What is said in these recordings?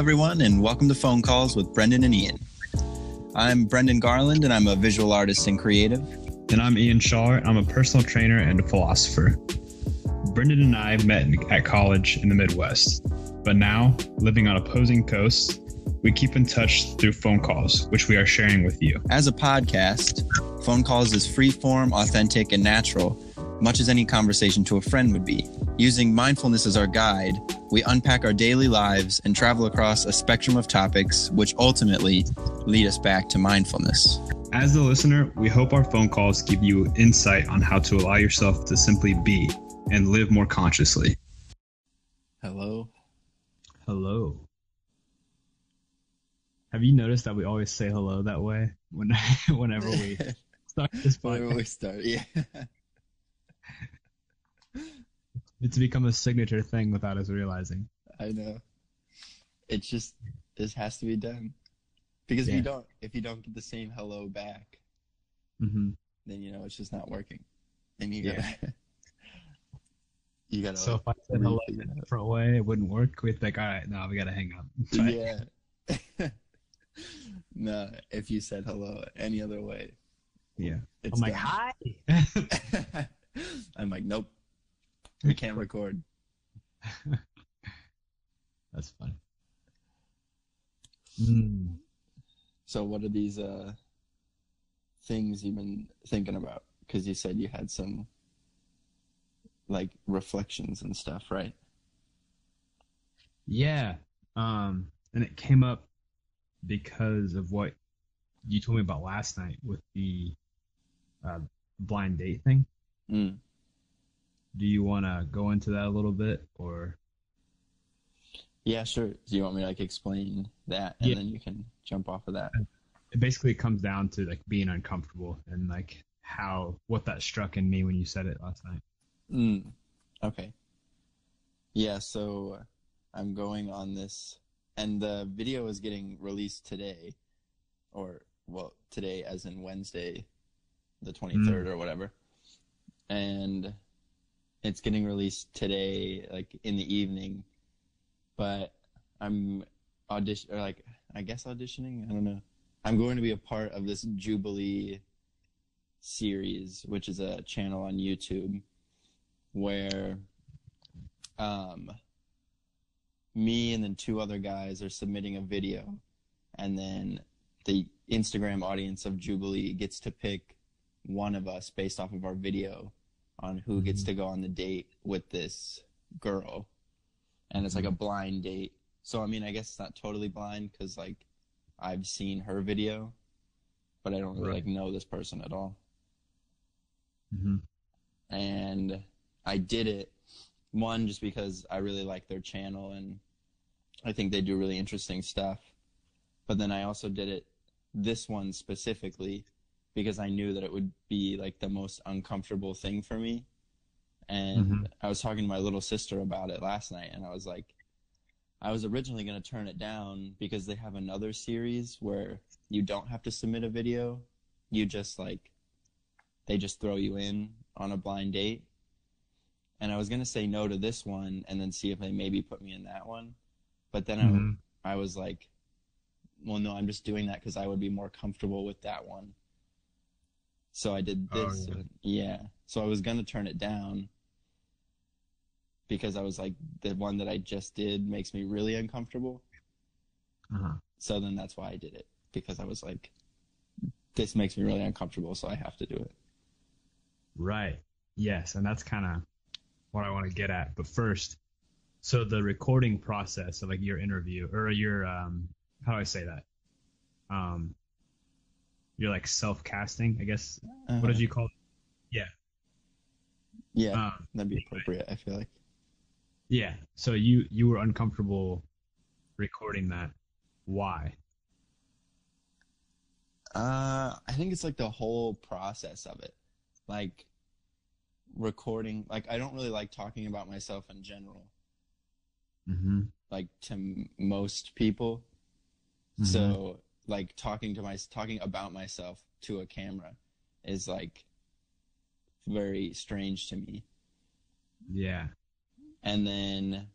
everyone, and welcome to Phone Calls with Brendan and Ian. I'm Brendan Garland, and I'm a visual artist and creative. And I'm Ian Shaw. I'm a personal trainer and a philosopher. Brendan and I met at college in the Midwest, but now, living on opposing coasts, we keep in touch through phone calls, which we are sharing with you. As a podcast, Phone Calls is free form, authentic, and natural, much as any conversation to a friend would be. Using mindfulness as our guide, we unpack our daily lives and travel across a spectrum of topics, which ultimately lead us back to mindfulness. As the listener, we hope our phone calls give you insight on how to allow yourself to simply be and live more consciously. Hello. Hello. Have you noticed that we always say hello that way when, whenever we start this Whenever we start, yeah. It's become a signature thing without us realizing. I know. It's just this has to be done because if Yeah. you don't, if you don't get the same hello back, hmm then you know it's just not working, and you Yeah. gotta, you gotta. So like, if I said hello in a different way, it wouldn't work. We'd think, all right, no, we gotta hang up. Yeah. no, if you said hello any other way, yeah. it's I'm like, hi. I'm like, nope, we can't record. That's funny. Mm. So, what are these uh things you've been thinking about? Because you said you had some like reflections and stuff, right? Yeah. Um, and it came up because of what you told me about last night with the uh, blind date thing. Mm. Do you want to go into that a little bit, or Yeah, sure. Do you want me to like explain that, and Yeah. then you can jump off of that? it basically comes down to like being uncomfortable and like how what that struck in me when you said it last night. Mm. Okay. Yeah, so I'm going on this, and the video is getting released today, or well, today as in Wednesday, the 23rd or whatever. And it's getting released today, like in the evening, but I'm audition, or like, I guess auditioning? I don't know. I'm going to be a part of this Jubilee series, which is a channel on YouTube where um, me and then two other guys are submitting a video, and then the Instagram audience of Jubilee gets to pick one of us based off of our video on who gets Mhm. to go on the date with this girl, and it's like a blind date. So I mean, I guess it's not totally blind because like I've seen her video, but I don't really Right. like know this person at all Mm-hmm. and I did it one just because I really like their channel and I think they do really interesting stuff. But then I also did it this one specifically because I knew that it would be like the most uncomfortable thing for me. And Mhm. I was talking to my little sister about it last night and I was like I was originally going to turn it down because they have another series where you don't have to submit a video. You just like they just throw you in on a blind date. And I was gonna say no to this one and then see if they maybe put me in that one. But then Mhm. I, I was like, well, no, I'm just doing that because I would be more comfortable with that one. So I did Oh, this. yeah. and- yeah. So I was gonna turn it down because I was like, the one that I just did makes me really uncomfortable. Uh-huh. So then that's why I did it because I was like, this makes me really uncomfortable, so I have to do it. Right. Yes, and that's kind of what I want to get at. But first, so the recording process of like your interview or your um how do I say that? Um you're like self-casting, I guess. What did you call it? Yeah, Um, that'd be appropriate. I feel like. yeah. So you you were uncomfortable recording that. Why? Uh, I think it's like the whole process of it, like recording. Like I don't really like talking about myself in general, Mm-hmm. like to m- most people. So like talking to my talking about myself to a camera is like very strange to me. yeah. And then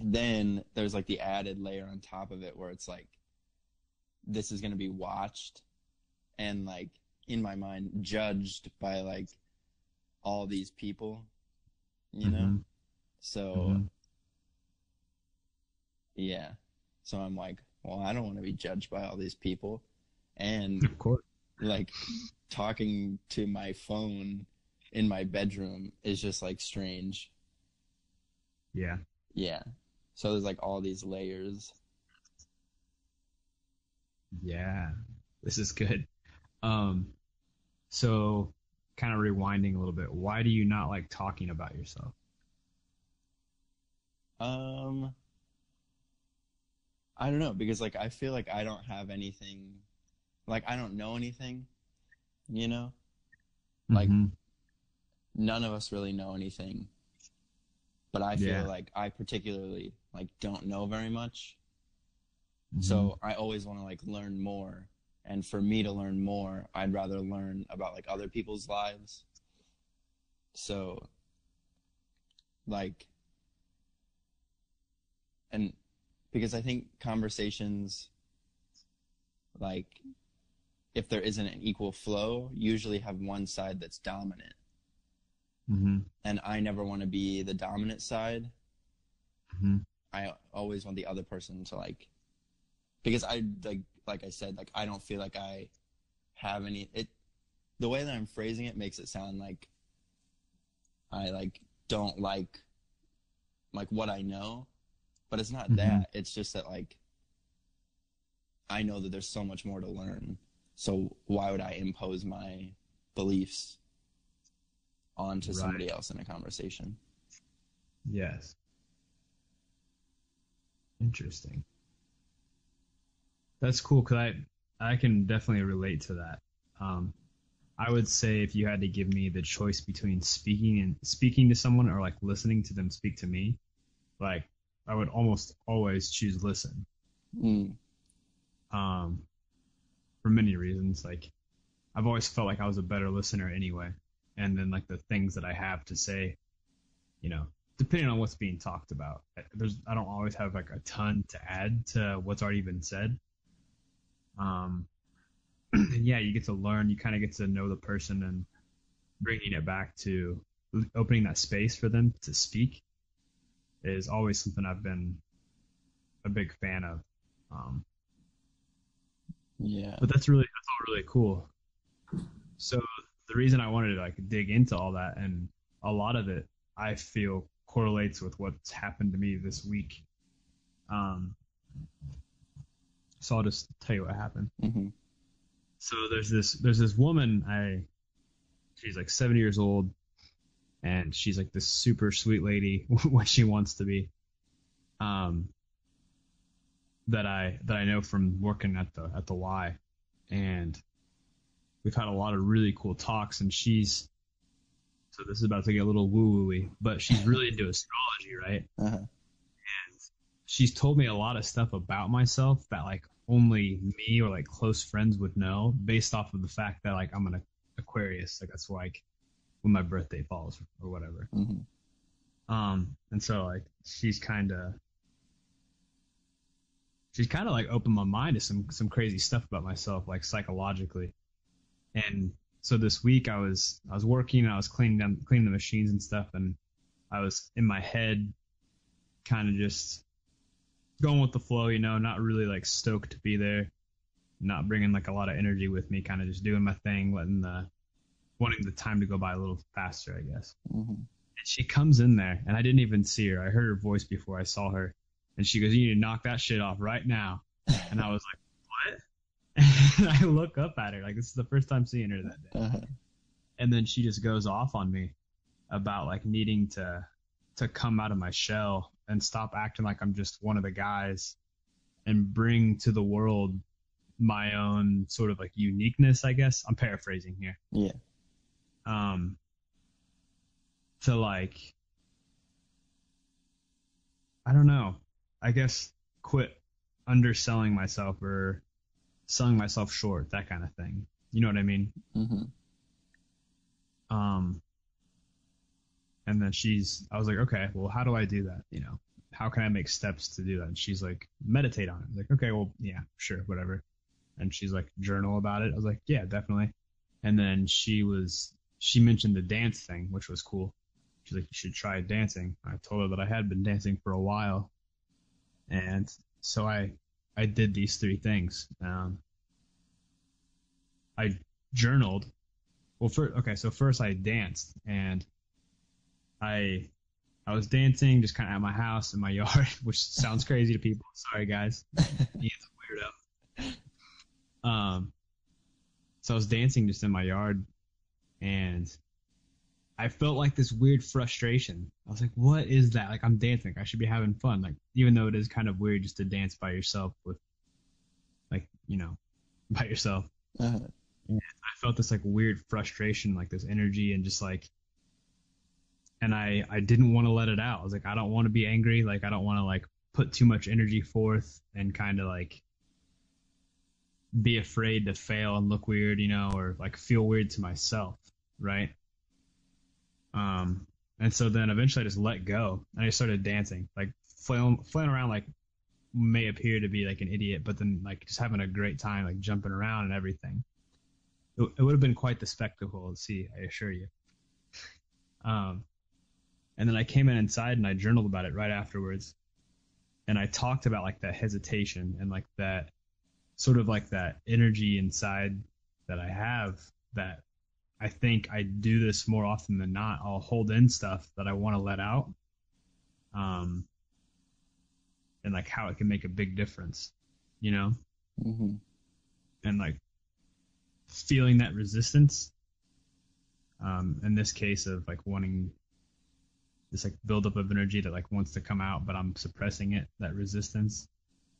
then there's like the added layer on top of it where it's like this is going to be watched and like in my mind judged by like all these people you know Mhm. so Mhm. yeah so i'm like well i don't want to be judged by all these people and Of course. like talking to my phone in my bedroom is just like strange Yeah. yeah so there's like all these layers Yeah. This is good. Um, so kind of rewinding a little bit, why do you not like talking about yourself? Um, I don't know because like I feel like I don't have anything, like I don't know anything, you know. Like- Mhm. None of us really know anything, but I feel Yeah. like I particularly like don't know very much. Mhm. So I always want to like learn more, and for me to learn more, I'd rather learn about like other people's lives. So, like, and because I think conversations, like, if there isn't an equal flow, usually have one side that's dominant. Mhm. And I never want to be the dominant side. Mhm. I always want the other person to like, because I like, like I said, like I don't feel like I have any. It, the way that I'm phrasing it makes it sound like I like don't like like what I know, but it's not Mhm. that. It's just that like I know that there's so much more to learn. So why would I impose my beliefs onto Right. somebody else in a conversation? Yes. Interesting. That's cool because I I can definitely relate to that. Um, I would say if you had to give me the choice between speaking and speaking to someone or like listening to them speak to me, like I would almost always choose listen. Mm. Um, for many reasons. Like I've always felt like I was a better listener anyway, and then like the things that I have to say, you know, depending on what's being talked about, there's I don't always have like a ton to add to what's already been said. Um, and yeah, you get to learn. You kind of get to know the person and bringing it back to opening that space for them to speak is always something I've been a big fan of. Um, Yeah. but that's really that's all really cool. So the reason I wanted to like dig into all that and a lot of it I feel correlates with what's happened to me this week. Um, so I'll just tell you what happened. hmm So there's this there's this woman I she's like 70 years old and she's like this super sweet lady when she wants to be. Um that I that I know from working at the at the Y and we've had a lot of really cool talks and she's so this is about to get a little woo wooey, but she's really into astrology, right? Uh-huh. she's told me a lot of stuff about myself that like only me or like close friends would know based off of the fact that like I'm an Aquarius. Like that's like when my birthday falls or whatever. hmm Um, and so like she's kind of she's kind of like opened my mind to some some crazy stuff about myself, like psychologically. And so this week I was I was working, I was cleaning them cleaning the machines and stuff, and I was in my head, kind of just going with the flow, you know, not really like stoked to be there, not bringing like a lot of energy with me, kind of just doing my thing, letting the wanting the time to go by a little faster, I guess. hmm And she comes in there, and I didn't even see her. I heard her voice before I saw her, and she goes, "You need to knock that shit off right now." And I was like, "What?" And I look up at her, like this is the first time seeing her that day. Uh-huh. And then she just goes off on me about like needing to to come out of my shell and stop acting like I'm just one of the guys, and bring to the world my own sort of like uniqueness. I guess I'm paraphrasing here Yeah. Um to like I don't know. I guess quit underselling myself or selling myself short, that kind of thing. You know what I mean? hmm Um and then she's I was like, okay, well how do I do that, you know? how can I make steps to do that? And she's like, meditate on it. Like, okay, well, yeah, sure, whatever. And she's like, journal about it. I was like, yeah, definitely. And then she was, she mentioned the dance thing, which was cool. She's like, you should try dancing. I told her that I had been dancing for a while. And so I, I did these three things. Um, I journaled. Well, first, okay, so first I danced and I I was dancing just kind of at my house in my yard, which sounds crazy to people. Sorry, guys. A weirdo. Um, so I was dancing just in my yard, and I felt like this weird frustration. I was like, "What is that? Like, I'm dancing. I should be having fun. Like, even though it is kind of weird just to dance by yourself with, like, you know, by yourself." Uh-huh. I felt this like weird frustration, like this energy, and just like and I I didn't want to let it out. I was like, I don't want to be angry. Like I don't want to like put too much energy forth and kind of like be afraid to fail and look weird, you know, or like feel weird to myself, right? Um, and so then eventually I just let go and I started dancing, like flailing, flailing around, like may appear to be like an idiot, but then like just having a great time, like jumping around and everything. It, it would have been quite the spectacle to see, I assure you. Um, and then I came in inside and I journaled about it right afterwards. And I talked about like that hesitation and like that sort of like that energy inside that I have that I think I do this more often than not. I'll hold in stuff that I want to let out. Um, and like how it can make a big difference, you know? Mm-hmm. And like feeling that resistance. Um, in this case of like wanting this like buildup of energy that like wants to come out, but I'm suppressing it, that resistance,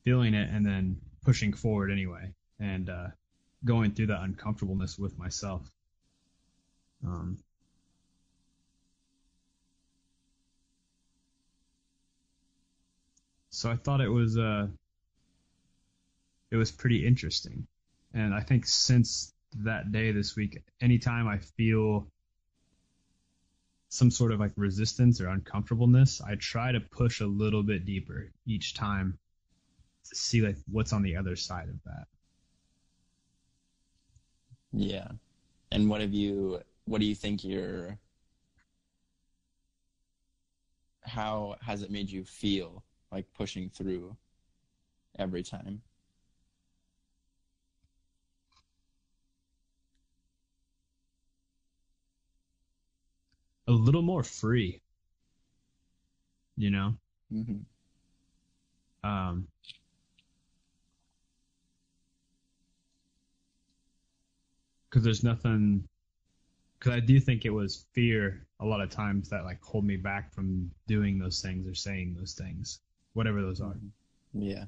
feeling it, and then pushing forward anyway, and uh, going through that uncomfortableness with myself. Um, so I thought it was uh, it was pretty interesting, and I think since that day this week, anytime I feel some sort of like resistance or uncomfortableness, I try to push a little bit deeper each time to see like what's on the other side of that. Yeah. And what have you what do you think your how has it made you feel like pushing through every time? a little more free. You know. Mm-hmm. Um. Because there's nothing. Because I do think it was fear a lot of times that like hold me back from doing those things or saying those things, whatever those are. Mm-hmm. Yeah.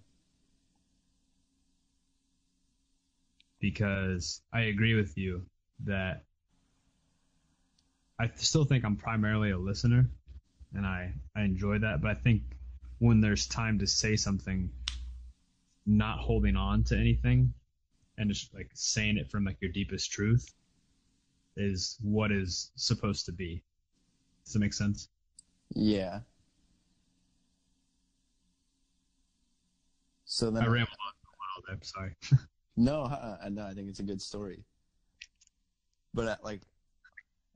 Because I agree with you that I still think I'm primarily a listener, and I I enjoy that. But I think when there's time to say something, not holding on to anything, and just like saying it from like your deepest truth, is what is supposed to be. Does that make sense? Yeah. So then I rambled on a while there. Sorry. no, uh, no, I think it's a good story. But uh, like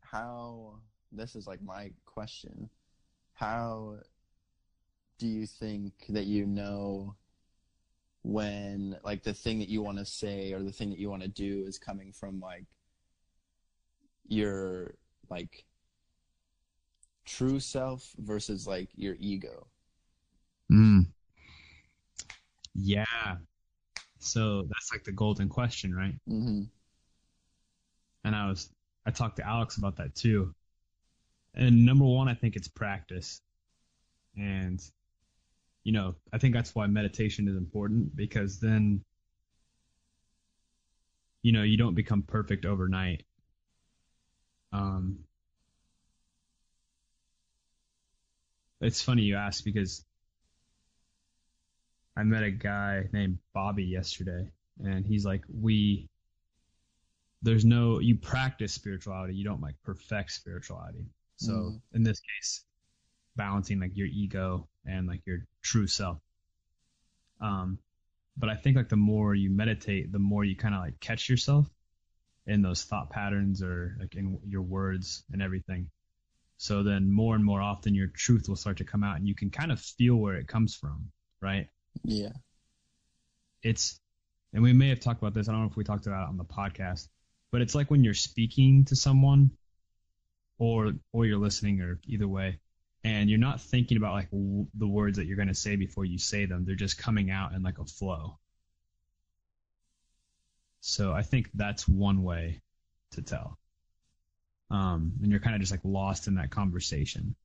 how this is like my question how do you think that you know when like the thing that you want to say or the thing that you want to do is coming from like your like true self versus like your ego mm. yeah so that's like the golden question right mm-hmm. and i was I talked to Alex about that too. And number one, I think it's practice. And, you know, I think that's why meditation is important because then, you know, you don't become perfect overnight. Um, it's funny you ask because I met a guy named Bobby yesterday, and he's like, we there's no you practice spirituality you don't like perfect spirituality so mm. in this case balancing like your ego and like your true self. Um, but I think like the more you meditate, the more you kind of like catch yourself in those thought patterns or like in your words and everything. So then more and more often your truth will start to come out and you can kind of feel where it comes from, right? Yeah. It's, and we may have talked about this. I don't know if we talked about it on the podcast, but it's like when you're speaking to someone or, or you're listening or either way, and you're not thinking about like w- the words that you're going to say before you say them. They're just coming out in like a flow. So I think that's one way to tell. Um, and you're kind of just like lost in that conversation.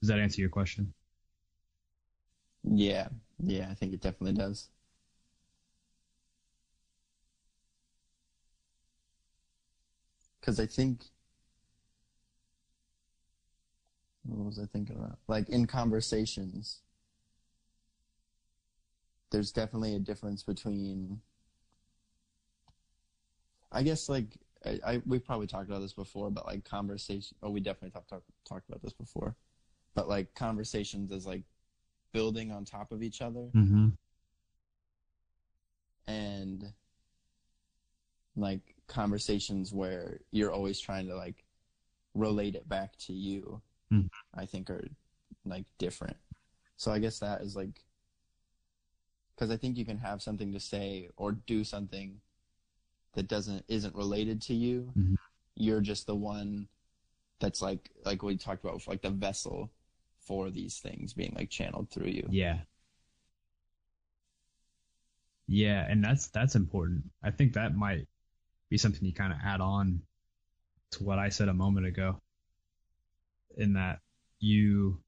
Does that answer your question? Yeah. Yeah, I think it definitely does. Because I think. What was I thinking about? Like in conversations, there's definitely a difference between. I guess like I, I we probably talked about this before, but like conversation. Oh, we definitely talked talk, talked about this before, but like conversations is like building on top of each other Mm-hmm. and like conversations where you're always trying to like relate it back to you Mhm. i think are like different so i guess that is like because i think you can have something to say or do something that doesn't isn't related to you Mhm. you're just the one that's like like we talked about like the vessel for these things being like channeled through you Yeah. Yeah, and that's that's important. I think that might be something you kind of add on to what I said a moment ago. In that you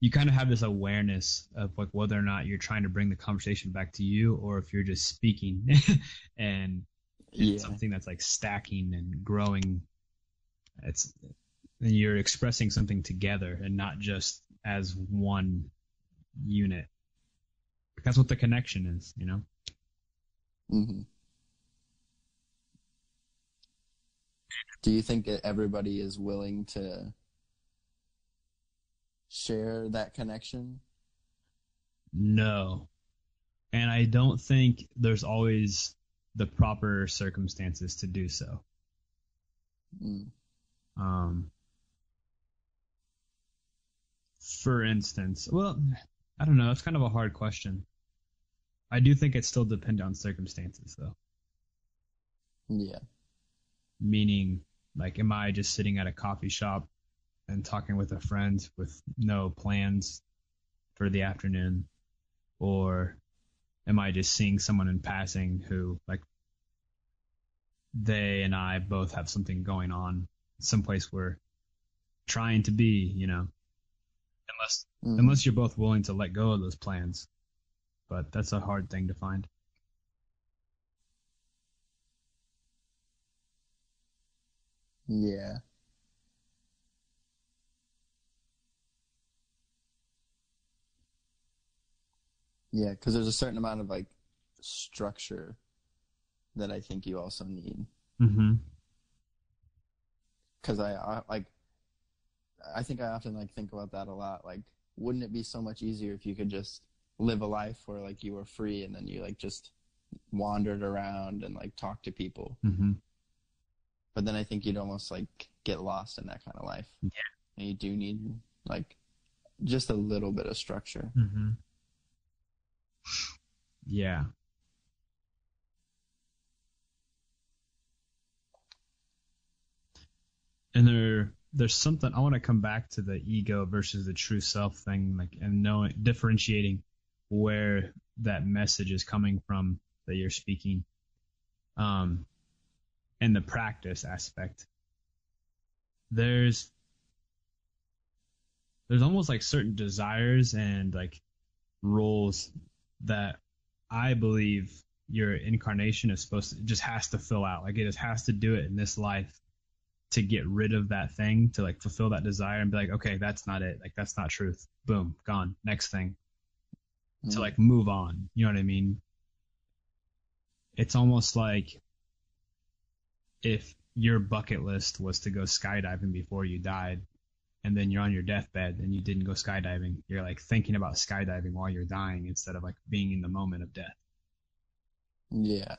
you kind of have this awareness of like whether or not you're trying to bring the conversation back to you or if you're just speaking and yeah something that's like stacking and growing. It's and you're expressing something together and not just as one unit. That's what the connection is, you know. hmm Do you think that everybody is willing to share that connection? No, and I don't think there's always the proper circumstances to do so. Mm. Um, for instance, well, I don't know. That's kind of a hard question. I do think it still depends on circumstances, though. Yeah. meaning like am i just sitting at a coffee shop and talking with a friend with no plans for the afternoon or am i just seeing someone in passing who like they and i both have something going on someplace we're trying to be you know unless Mhm. unless you're both willing to let go of those plans but that's a hard thing to find Yeah. Yeah, because there's a certain amount of like structure that I think you also need. mm-hmm Because I, I like, I think I often like think about that a lot. Like, wouldn't it be so much easier if you could just live a life where like you were free and then you like just wandered around and like talked to people? mm-hmm But then I think you'd almost like get lost in that kind of life. Yeah. And you do need like just a little bit of structure. Mm-hmm. Yeah. And there, there's something I want to come back to the ego versus the true self thing, like and knowing differentiating where that message is coming from that you're speaking, um, and the practice aspect. There's there's almost like certain desires and like roles that I believe your incarnation is supposed to just has to fill out. Like it just has to do it in this life to get rid of that thing, to like fulfill that desire and be like, okay, that's not it. Like that's not truth. Boom, gone. Next thing. Mm. To like move on. You know what I mean? It's almost like if your bucket list was to go skydiving before you died and then you're on your deathbed and you didn't go skydiving. You're like thinking about skydiving while you're dying instead of like being in the moment of death. Yeah.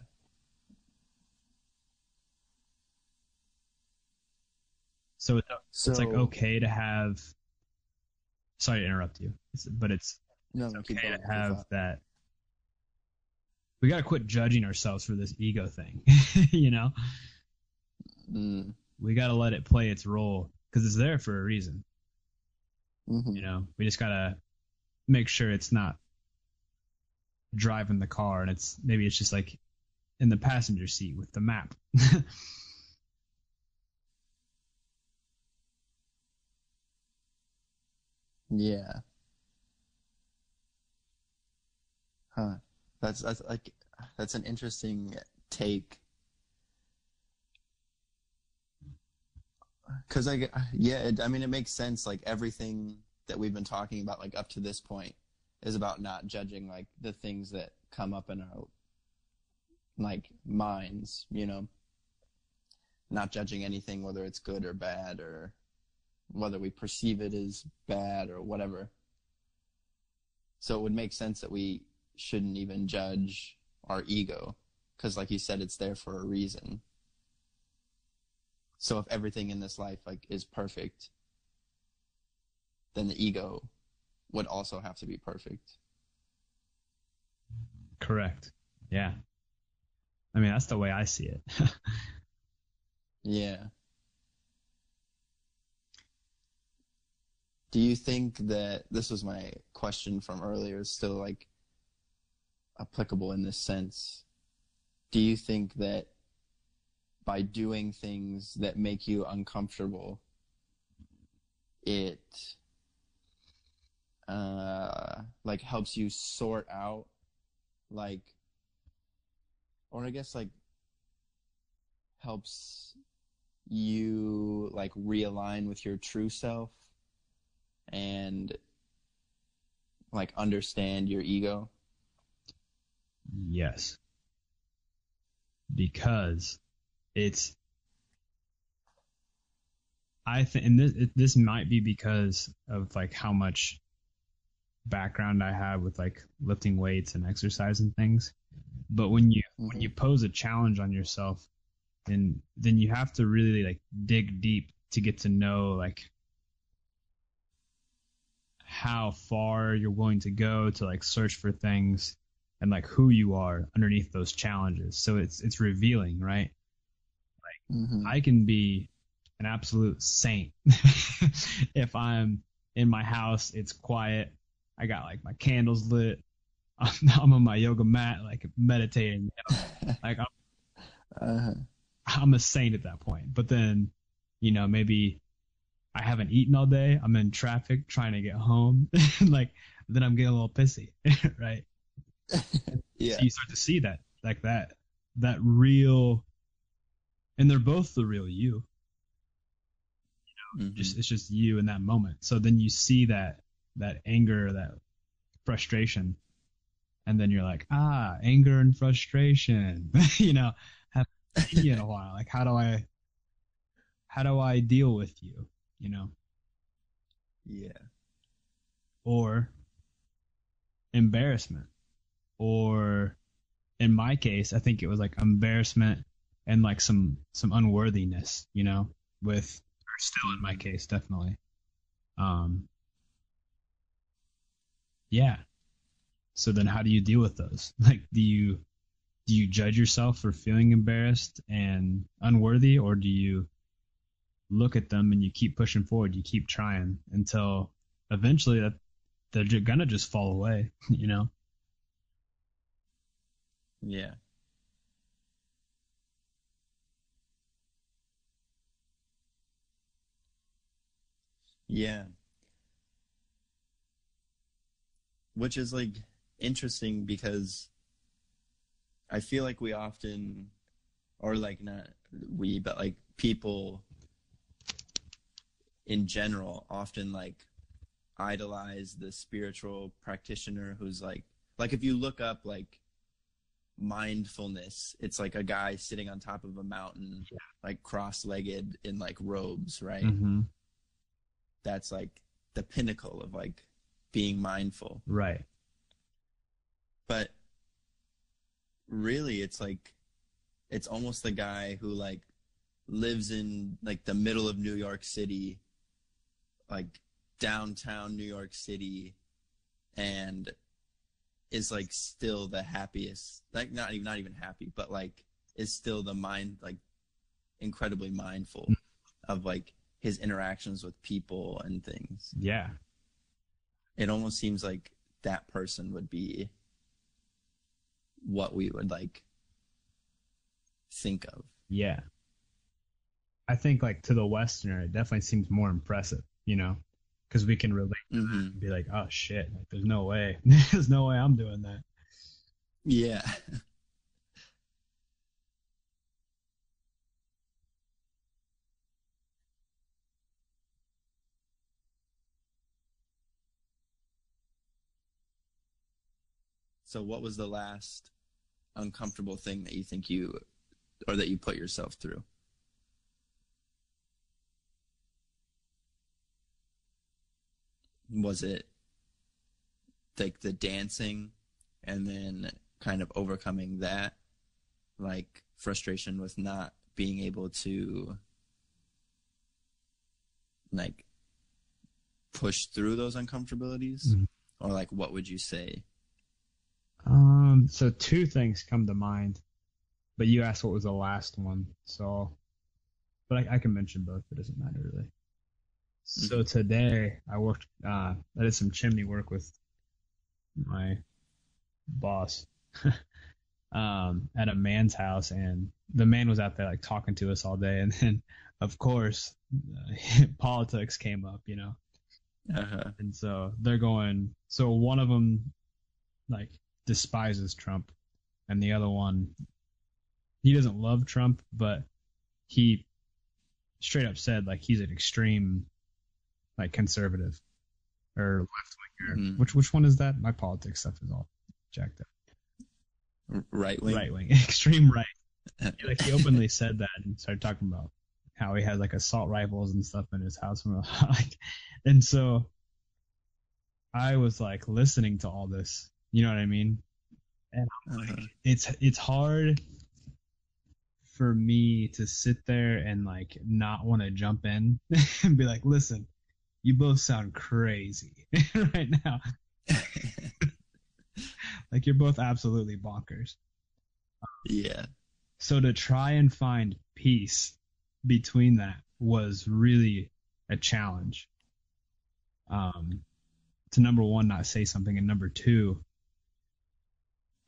So it's, So it's like okay to have. Sorry to interrupt you, but it's No, it's okay going, to have that. We got to quit judging ourselves for this ego thing, you know. Mm, We got to let it play its role because it's there for a reason. mhm. You know, we just gotta make sure it's not driving the car and it's maybe it's just like in the passenger seat with the map. Yeah. Huh. That's that's like that's an interesting take. Cause I yeah, it, I mean it makes sense. Like everything that we've been talking about, like up to this point, is about not judging like the things that come up in our like minds. You know, not judging anything, whether it's good or bad, or whether we perceive it as bad or whatever. So it would make sense that we shouldn't even judge our ego because like you said it's there for a reason. So if everything in this life like is perfect then the ego would also have to be perfect. Correct. Yeah. I mean, that's the way I see it. Yeah. Do you think that this was my question from earlier is still like applicable in this sense? Do you think that by doing things that make you uncomfortable, it uh like helps you sort out like or I guess like helps you like realign with your true self and like understand your ego. yes. Because it's I think, and this this might be because of like how much background I have with like lifting weights and exercise and things. But when you when Mhm. you pose a challenge on yourself, then then you have to really like dig deep to get to know like how far you're willing to go to like search for things and like who you are underneath those challenges. So it's it's revealing, right? Mhm. I can be an absolute saint if I'm in my house, it's quiet. I got like my candles lit. I'm, I'm on my yoga mat, like meditating. You know? Like I'm, uh-huh. I'm a saint at that point. But then, you know, maybe I haven't eaten all day. I'm in traffic trying to get home. like then I'm getting a little pissy, right? Yeah. So you start to see that, like that, that real, and they're both the real you. Mhm. just it's just you in that moment. So then you see that that anger, that frustration, and then you're like, ah, anger and frustration. you know, have seen you in a while. Like, how do I, how do I deal with you? You know, yeah. or embarrassment, or in my case, I think it was like embarrassment and like some some unworthiness. You know, with or still in my case, definitely. Um, yeah. So then how do you deal with those? Like do you do you judge yourself for feeling embarrassed and unworthy or do you look at them and you keep pushing forward, you keep trying until eventually that they're gonna just fall away, you know? Yeah. Yeah. Which is like interesting because I feel like we often, or like not we, but like people in general often like idolize the spiritual practitioner who's like, like if you look up like mindfulness, it's like a guy sitting on top of a mountain, like cross legged in like robes, right? Mm-hmm. That's like the pinnacle of like being mindful. Right. But really it's like it's almost the guy who like lives in like the middle of New York City, like downtown New York City, and is like still the happiest. Like not even not even happy, but like is still the mind like incredibly mindful mm. of like his interactions with people and things. Yeah. It almost seems like that person would be what we would like think of. Yeah. I think like to the Westerner, it definitely seems more impressive, you know, because we can relate Mm-hmm. and be like, oh shit, like, there's no way, there's no way I'm doing that. Yeah. So what was the last uncomfortable thing that you think you or that you put yourself through? Was it like the dancing and then kind of overcoming that like frustration with not being able to like push through those uncomfortabilities Mhm. or like what would you say Um, so two things come to mind, but you asked what was the last one, so, but I, I can mention both. It doesn't matter really. So today I worked, uh, I did some chimney work with my boss, um, at a man's house, and the man was out there like talking to us all day, and then of course uh, politics came up, you know. uh-huh And so they're going. So one of them, like, despises Trump, and the other one, he doesn't love Trump, but he straight up said like he's an extreme, like conservative or left winger. Mhm. Which which one is that? My politics stuff is all jacked up. right wing Right wing, extreme right. He, like he openly said that and started talking about how he had like assault rifles and stuff in his house. And, like, and so I was like listening to all this. You know what I mean? uh-huh. It's it's hard for me to sit there and like not want to jump in and be like, listen, you both sound crazy right now. Like you're both absolutely bonkers. yeah So to try and find peace between that was really a challenge. Um, to number one, not say something, and number two,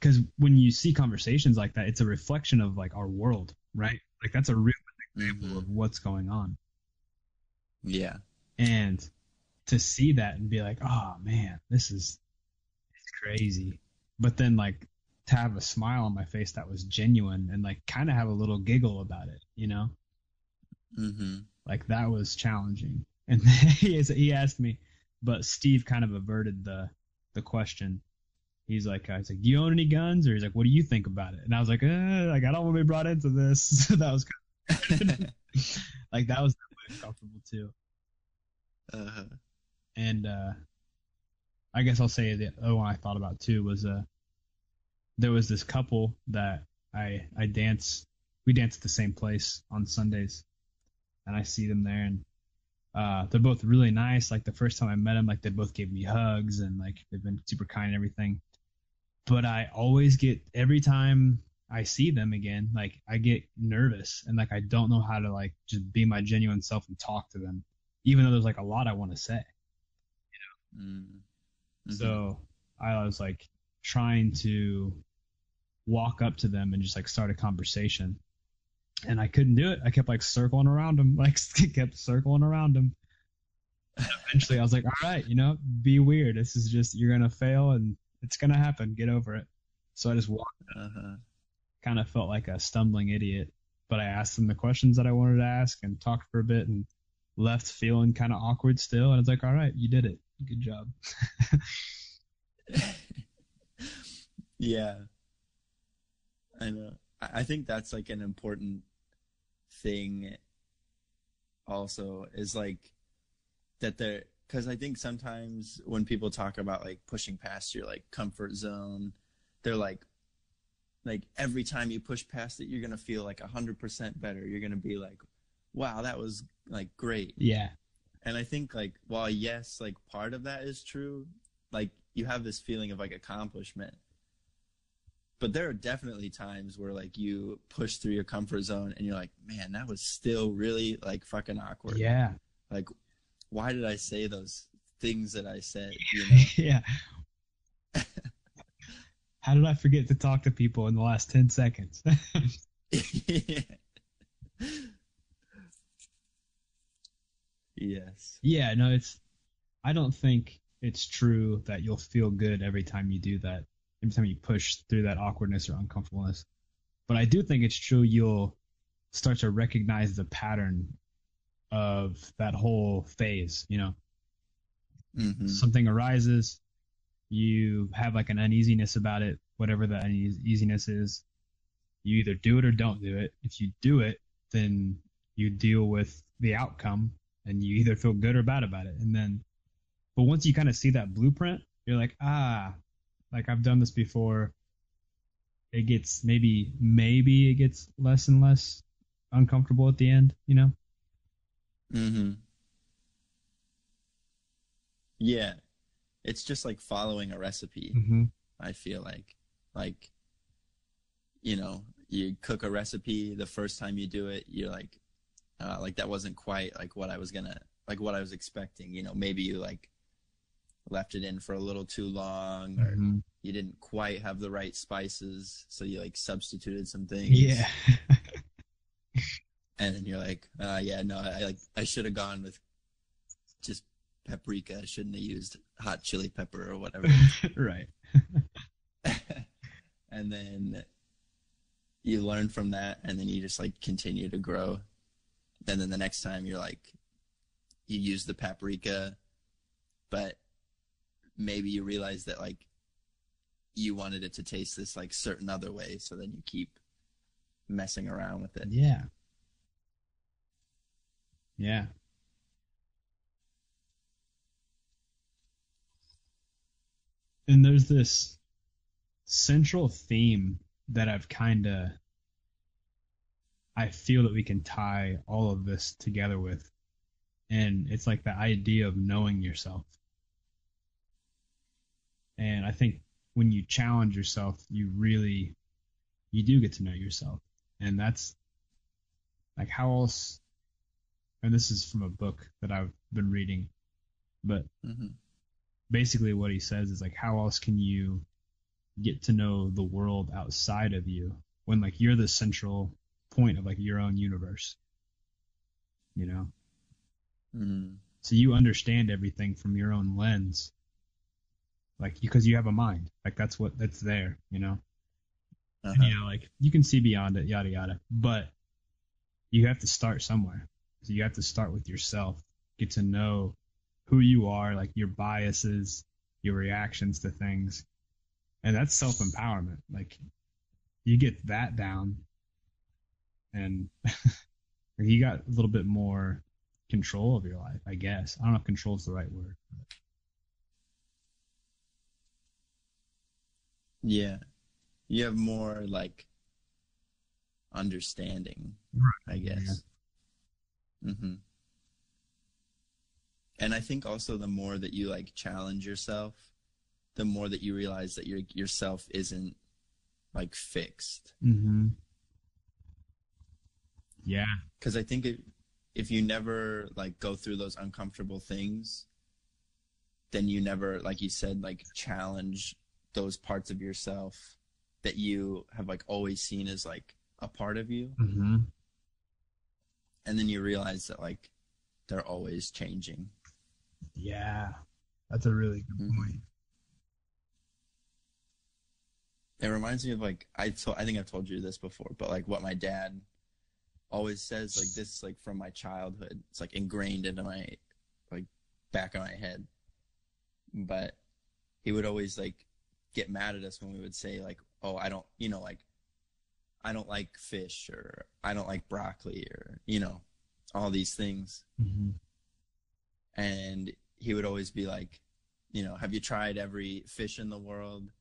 because when you see conversations like that, it's a reflection of like our world, right? Like that's a real example of what's going on, yeah and to see that and be like, oh man, this is it's crazy, but then like to have a smile on my face that was genuine and like kind of have a little giggle about it, you know? hmm like that was challenging. And he he asked me, but Steve kind of averted the the question. He's like, I was like, do you own any guns? Or he's like, what do you think about it? And I was like, eh, like I don't want to be brought into this. So that was kind of, like that was uncomfortable too. uh-huh. And uh, I guess I'll say the other one I thought about too was uh, there was this couple that I I dance we dance at the same place on Sundays, and I see them there, and uh, they're both really nice. Like the first time I met them, like they both gave me hugs and like they've been super kind and everything. But I always get every time I see them again, like I get nervous and like I don't know how to like just be my genuine self and talk to them, even though there's like a lot I want to say. you Mm. So I was like trying to walk up to them and just like start a conversation. And I couldn't do it. I kept like circling around them, like kept circling around them. And eventually I was like, all right, you know, be weird. This is just, you're going to fail and it's going to happen. Get over it. So I just walked, uh-huh. kind of felt like a stumbling idiot. But I asked them the questions that I wanted to ask and talked for a bit and left feeling kind of awkward still. And it's like, all right, you did it. Good job. yeah i know I I think that's like an important thing also is like that they're because I think sometimes when people talk about like pushing past your like comfort zone, they're like, like every time you push past it, you're gonna feel like a hundred percent better. You're gonna be like, wow, that was like great. Yeah. And I think like while yes, like part of that is true, like you have this feeling of like accomplishment. But there are definitely times where like you push through your comfort zone and you're like, man, that was still really like fucking awkward. Yeah. Like, why did I say those things that I said? You know? yeah. How did I forget to talk to people in the last 10 seconds? yes. yeah, no, it's, I don't think it's true that you'll feel good every time you do that, every time you push through that awkwardness or uncomfortableness. But I do think it's true you'll start to recognize the pattern of that whole phase, you know? hmm something arises, you have like an uneasiness about it, whatever the uneasiness is. You either do it or don't do it. If you do it, then you deal with the outcome and you either feel good or bad about it. And then, but once you kind of see that blueprint, you're like, ah, like I've done this before. It gets maybe, maybe it gets less and less uncomfortable at the end, you know? Hmm Yeah. It's just like following a recipe. Mm-hmm. I feel like, like, you know, you cook a recipe the first time you do it, you're like, uh, like that wasn't quite like what I was gonna, like what I was expecting. You know, maybe you like left it in for a little too long, or Mm-hmm. you didn't quite have the right spices, so you like substituted some things. Yeah. and then you're like, uh, yeah, no, I like I should have gone with just paprika. I shouldn't have used hot chili pepper or whatever. right. and then you learn from that, and then you just like continue to grow. And then the next time you're like, you use the paprika, but maybe you realize that like you wanted it to taste this like certain other way, so then you keep messing around with it. Yeah. Yeah. And there's this central theme that I've kind of I feel that we can tie all of this together with. And it's like the idea of knowing yourself. And I think when you challenge yourself, you really you do get to know yourself. And that's like how else and this is from a book that I've been reading, but hmm basically what he says is like how else can you get to know the world outside of you when like you're the central point of like your own universe? You know? Hmm so you understand everything from your own lens. Like because you have a mind. Like that's what that's there you know? Uh-huh. and, you know like you can see beyond it yada yada. But you have to start somewhere so you have to start with yourself get to know who you are like your biases your reactions to things and that's self-empowerment like you get that down and you got a little bit more control of your life i guess i don't know if control is the right word Yeah. You have more like understanding, Right. I guess. Hmm And I think also the more that you like challenge yourself, the more that you realize that your yourself isn't like fixed. mm-hmm yeah Because I think if if you never like go through those uncomfortable things, then you never, like you said, like challenge those parts of yourself that you have like always seen as like a part of you. mm-hmm and then you realize that like they're always changing. yeah that's a really good Mhm. point It reminds me of like I told I think I've told you this before, but like what my dad always says like this like from my childhood. It's like ingrained into my like back of my head. But he would always like get mad at us when we would say like, "Oh, I don't, you know, like I don't like fish or I don't like broccoli or, you know, all these things." mm-hmm. and he would always be like, you know, have you tried every fish in the world?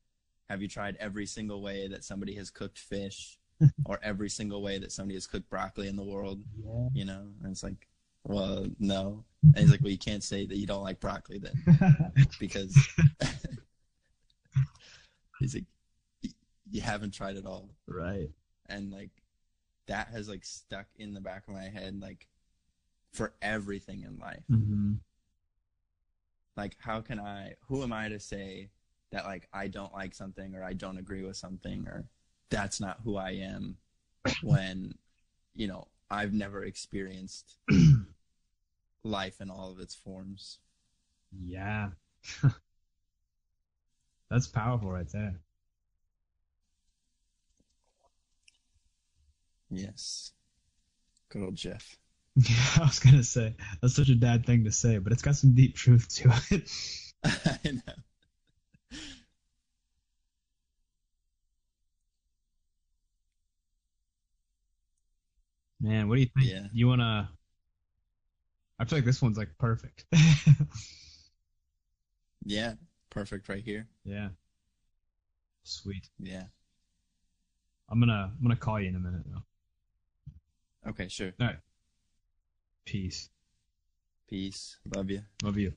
Have you tried every single way that somebody has cooked fish, or every single way that somebody has cooked broccoli in the world? Yeah. You know, and it's like, well, no. And he's like, well, you can't say that you don't like broccoli then, because he's like, you haven't tried it all right. And like that has like stuck in the back of my head like for everything in life hmm like how can i who am i to say that like i don't like something or i don't agree with something or that's not who i am when you know i've never experienced life in all of its forms Yeah. That's powerful right there. Yes good old jeff Yeah, I was gonna say that's such a dad thing to say, but it's got some deep truth to it. i know Man, what do you think? Yeah. You wanna? I feel like this one's like perfect. yeah perfect right here yeah. Sweet. yeah I'm gonna I'm gonna call you in a minute though. Okay sure No. Peace. peace love you Love you.